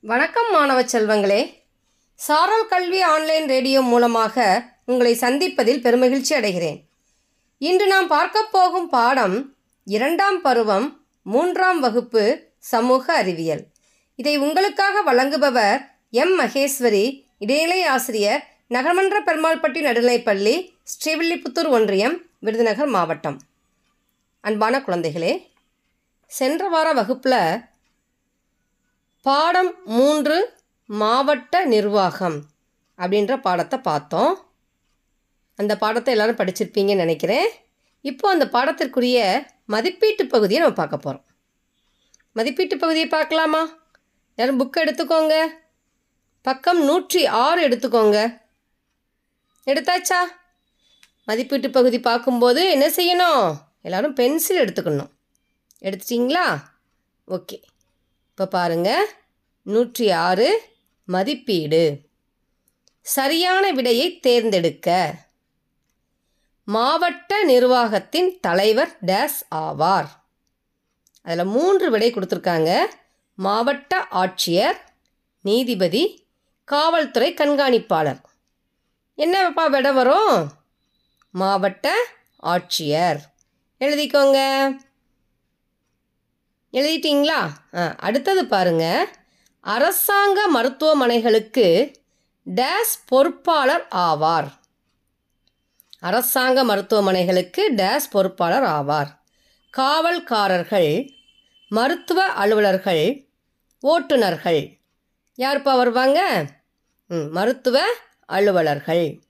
வணக்கம் மாணவ செல்வங்களே. சாரல் கல்வி ஆன்லைன் ரேடியோ மூலமாக உங்களை சந்திப்பதில் பெருமகிழ்ச்சி அடைகிறேன். இன்று நாம் பார்க்கப் போகும் பாடம் இரண்டாம் பருவம் மூன்றாம் வகுப்பு சமூக அறிவியல். இதை உங்களுக்காக வழங்குபவர் எம். மகேஸ்வரி இடைநிலை ஆசிரியர் நகர்மன்ற பெருமாள்பட்டி நடுநிலைப்பள்ளி ஸ்ரீவில்லிபுத்தூர் ஒன்றியம் விருதுநகர் மாவட்டம். அன்பான குழந்தைகளே சென்ற வார வகுப்பில் பாடம் மூன்று மாவட்ட நிர்வாகம் அப்படின்ற பாடத்தை பார்த்தோம். அந்த பாடத்தை எல்லாரும் படிச்சிருப்பீங்கன்னு நினைக்கிறேன். இப்போ அந்த பாடத்திற்குரிய மதிப்பீட்டு பகுதியை நம்ம பார்க்க போகிறோம் மதிப்பீட்டு பகுதியை பார்க்கலாமா? யாரும் புக் எடுத்துக்கோங்க. பக்கம் நூற்றி ஆறு எடுத்துக்கோங்க. எடுத்தாச்சா? மதிப்பீட்டு பகுதி பார்க்கும்போது என்ன செய்யணும்? எல்லோரும் பென்சில் எடுத்துக்கணும். எடுத்துட்டிங்களா? ஓகே. இப்போ பாருங்க. நூற்றி ஆறு மதிப்பீடு. சரியான விடையை தேர்ந்தெடுக்க. மாவட்ட நிர்வாகத்தின் தலைவர் டேஸ் ஆவார். அதில் மூன்று விடை கொடுத்துருக்காங்க. மாவட்ட ஆட்சியர் நீதிபதி காவல்துறை கண்காணிப்பாளர். என்னப்பா விடை வரும்? மாவட்ட ஆட்சியர். எழுதிக்கோங்க. எழுதிட்டிங்களா? ஆ அடுத்தது பாருங்க. அரசாங்க மருத்துவமனைகளுக்கு டேஸ் பொறுப்பாளர் ஆவார். அரசாங்க மருத்துவமனைகளுக்கு டேஸ் பொறுப்பாளர் ஆவார். காவல்காரர்கள் மருத்துவ அலுவலர்கள் ஓட்டுநர்கள். யாருப்பா வருவாங்க? ம், மருத்துவ அலுவலர்கள்.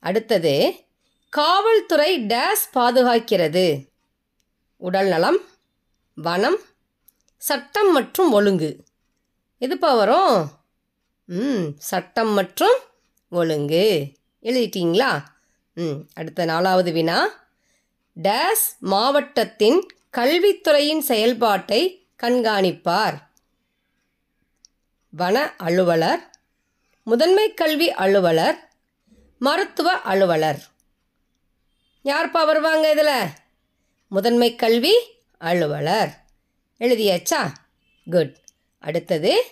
அடுத்தது காவல்துறை டேஸ் பாதுகாக்கிறது. உடல்நலம் வனம் சட்டம் மற்றும் ஒழுங்கு. எதுப்பா வரும்? ம் சட்டம் மற்றும் ஒழுங்கு. எழுதிட்டீங்களா? ம் அடுத்த நாலாவது வினா. டேஸ் மாவட்டத்தின் கல்வித்துறையின் செயல்பாட்டை கண்காணிப்பார். வன அலுவலர் முதன்மை கல்வி அலுவலர் மருத்துவ அலுவலர். யார்ப்பா வருவாங்க இதில்? முதன்மை கல்வி அலுவலர். எழுதியாச்சா? குட் அடுத்தது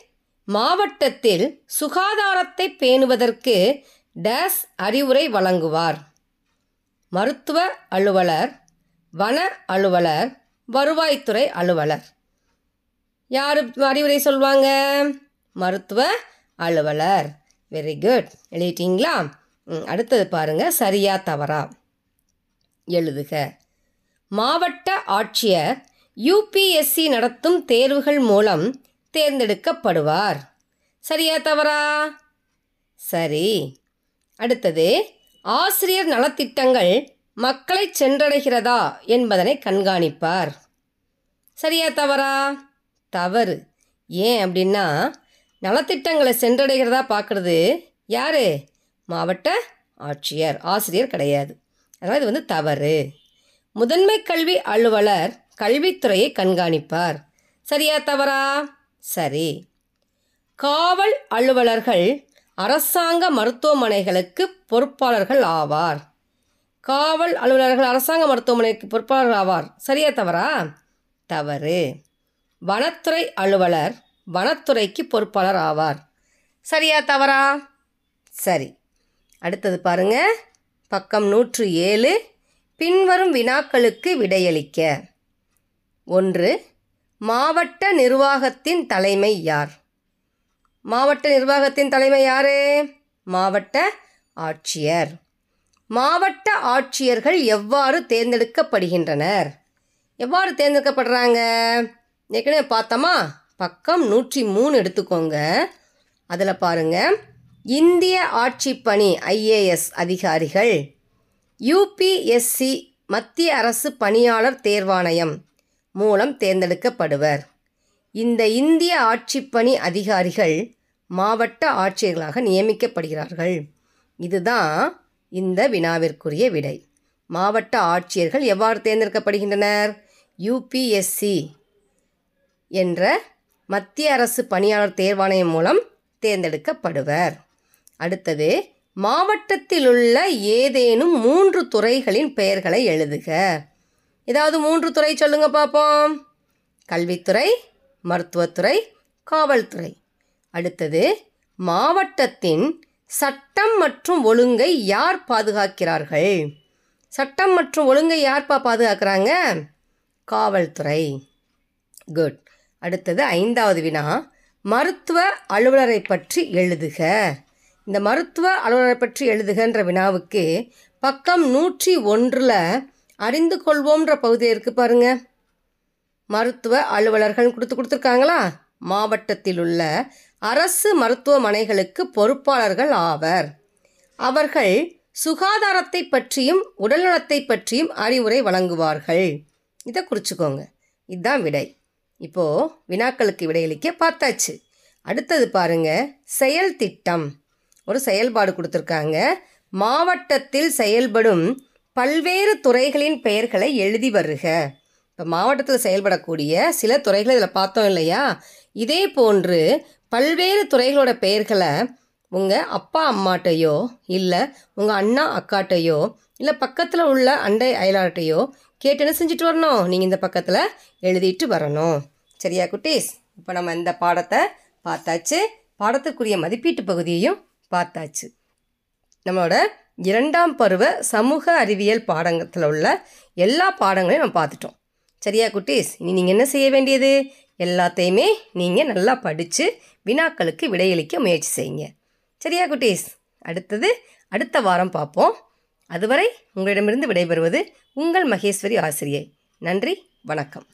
மாவட்டத்தில் சுகாதாரத்தை பேணுவதற்கு டேஸ் அறிவுரை வழங்குவார். மருத்துவ அலுவலர் வன அலுவலர் வருவாய்த்துறை அலுவலர். யார் அறிவுரை சொல்வாங்க? மருத்துவ அலுவலர். வெரி குட் எழுதிட்டீங்களா? ம், அடுத்தது பாருங்க சரியா தவறா. எழுதுக. மாவட்ட ஆட்சியர் யூபிஎஸ்சி நடத்தும் தேர்வுகள் மூலம் தேர்ந்தெடுக்கப்படுவார். சரியா தவறா? சரி. அடுத்தது ஆசிரியர் நலத்திட்டங்கள் மக்களை சென்றடைகிறதா என்பதனை கண்காணிப்பார். சரியா தவறா? தவறு. ஏன் அப்படின்னா நலத்திட்டங்களை சென்றடைகிறதா பார்க்குறது யார்? மாவட்ட ஆட்சியர் ஆசிரியர் கிடையாது. அதனால் இது வந்து தவறு. முதன்மை கல்வி அலுவலர் கல்வித்துறையை கண்காணிப்பார். சரியா தவறா? சரி. காவல் அலுவலர்கள் அரசாங்க மருத்துவமனைகளுக்கு பொறுப்பாளர்கள் ஆவார். காவல் அலுவலர்கள் அரசாங்க மருத்துவமனைக்கு பொறுப்பாளர்கள் ஆவார். சரியா தவறா? தவறு. வனத்துறை அலுவலர் வனத்துறைக்கு பொறுப்பாளர் ஆவார். சரியா தவறா? சரி. அடுத்தது பாருங்க. பக்கம் நூற்று ஏழு. பின்வரும் வினாக்களுக்கு விடையளிக்க. ஒன்று மாவட்ட நிர்வாகத்தின் தலைமை யார்? மாவட்ட நிர்வாகத்தின் தலைமை யாரு? மாவட்ட ஆட்சியர். மாவட்ட ஆட்சியர்கள் எவ்வாறு தேர்ந்தெடுக்கப்படுகின்றனர்? எவ்வாறு தேர்ந்தெடுக்கப்படுறாங்க? ஏற்கனவே பார்த்தோமா? பக்கம் நூற்றி மூணு எடுத்துக்கோங்க. அதில் பாருங்க. இந்திய ஆட்சிப்பணி ஐஏஎஸ் அதிகாரிகள். யூபிஎஸ்சி மத்திய அரசு பணியாளர் தேர்வாணையம். மூலம் தேர்ந்தெடுக்கப்படுவர். இந்த இந்திய ஆட்சிப்பணி அதிகாரிகள் மாவட்ட ஆட்சியர்களாக நியமிக்கப்படுகிறார்கள். இதுதான் இந்த வினாவிற்குரிய விடை. மாவட்ட ஆட்சியர்கள் எவ்வாறு தேர்ந்தெடுக்கப்படுகின்றனர்? யுபிஎஸ்சி என்ற மத்திய அரசு பணியாளர் தேர்வாணையம் மூலம் தேர்ந்தெடுக்கப்படுவர். அடுத்தது மாவட்டத்தில் உள்ள ஏதேனும் மூன்று துறைகளின் பெயர்களை எழுதுக. ஏதாவது மூன்று துறை சொல்லுங்க பார்ப்போம் கல்வித்துறை மருத்துவத்துறை காவல்துறை. அடுத்தது மாவட்டத்தின் சட்டம் மற்றும் ஒழுங்கை யார் பாதுகாக்கிறார்கள்? சட்டம் மற்றும் ஒழுங்கை யார்ப்பா பாதுகாக்கிறாங்க? காவல்துறை. குட் அடுத்தது ஐந்தாவது வினா. மருத்துவ அலுவலரை பற்றி எழுதுக. இந்த மருத்துவ அலுவலரை பற்றி எழுதுகன்ற வினாவுக்கு பக்கம் நூற்றி ஒன்றில் அறிந்து கொள்வோம்ன்ற பகுதி இருக்கு பாருங்க. மருத்துவ அலுவலர்கள் கொடுத்து கொடுத்துருக்காங்களா? மாவட்டத்தில் உள்ள அரசு மருத்துவமனைகளுக்கு பொறுப்பாளர்கள் ஆவர். அவர்கள் சுகாதாரத்தை பற்றியும் உடல்நலத்தை பற்றியும் அறிவுரை வழங்குவார்கள். இதை குறிச்சுக்கோங்க. இதுதான் விடை. இப்போது வினாக்களுக்கு விடையளிக்க பார்த்தாச்சு. அடுத்தது பாருங்க. செயல் திட்டம். ஒரு செயல்பாடு கொடுத்துருக்காங்க. மாவட்டத்தில் செயல்படும் பல்வேறு துறைகளின் பெயர்களை எழுதி வருக. இப்போ மாவட்டத்தில் செயல்படக்கூடிய சில துறைகளை இதில் பார்த்தோம் இல்லையா? இதே போன்று பல்வேறு துறைகளோட பெயர்களை உங்கள் அப்பா அம்மாட்டையோ இல்லை உங்கள் அண்ணா அக்காட்டையோ இல்லை பக்கத்தில் உள்ள அண்டை அயலாட்டையோ கேட்டு என்ன செஞ்சுட்டு வரணும்? நீங்கள் இந்த பக்கத்தில் எழுதிட்டு வரணும். சரியா குட்டீஸ்? இப்போ நம்ம இந்த பாடத்தை பார்த்தாச்சு. பாடத்துக்குரிய மதிப்பீட்டு பகுதியையும் பார்த்தாச்சு. நம்மளோட இரண்டாம் பருவ சமூக அறிவியல் பாடத்தில் உள்ள எல்லா பாடங்களையும் நம்ம பார்த்துட்டோம். சரியா குட்டீஸ்? இனி நீங்கள் என்ன செய்ய வேண்டியது? எல்லாத்தையுமே நீங்கள் நல்லா படித்து வினாக்களுக்கு விடையளிக்க முயற்சி செய்யுங்க. சரியா குட்டீஸ்? அடுத்தது அடுத்த வாரம் பார்ப்போம். அதுவரை உங்களிடமிருந்து விடைபெறுவது உங்கள் மகேஸ்வரி ஆசிரியை. நன்றி வணக்கம்.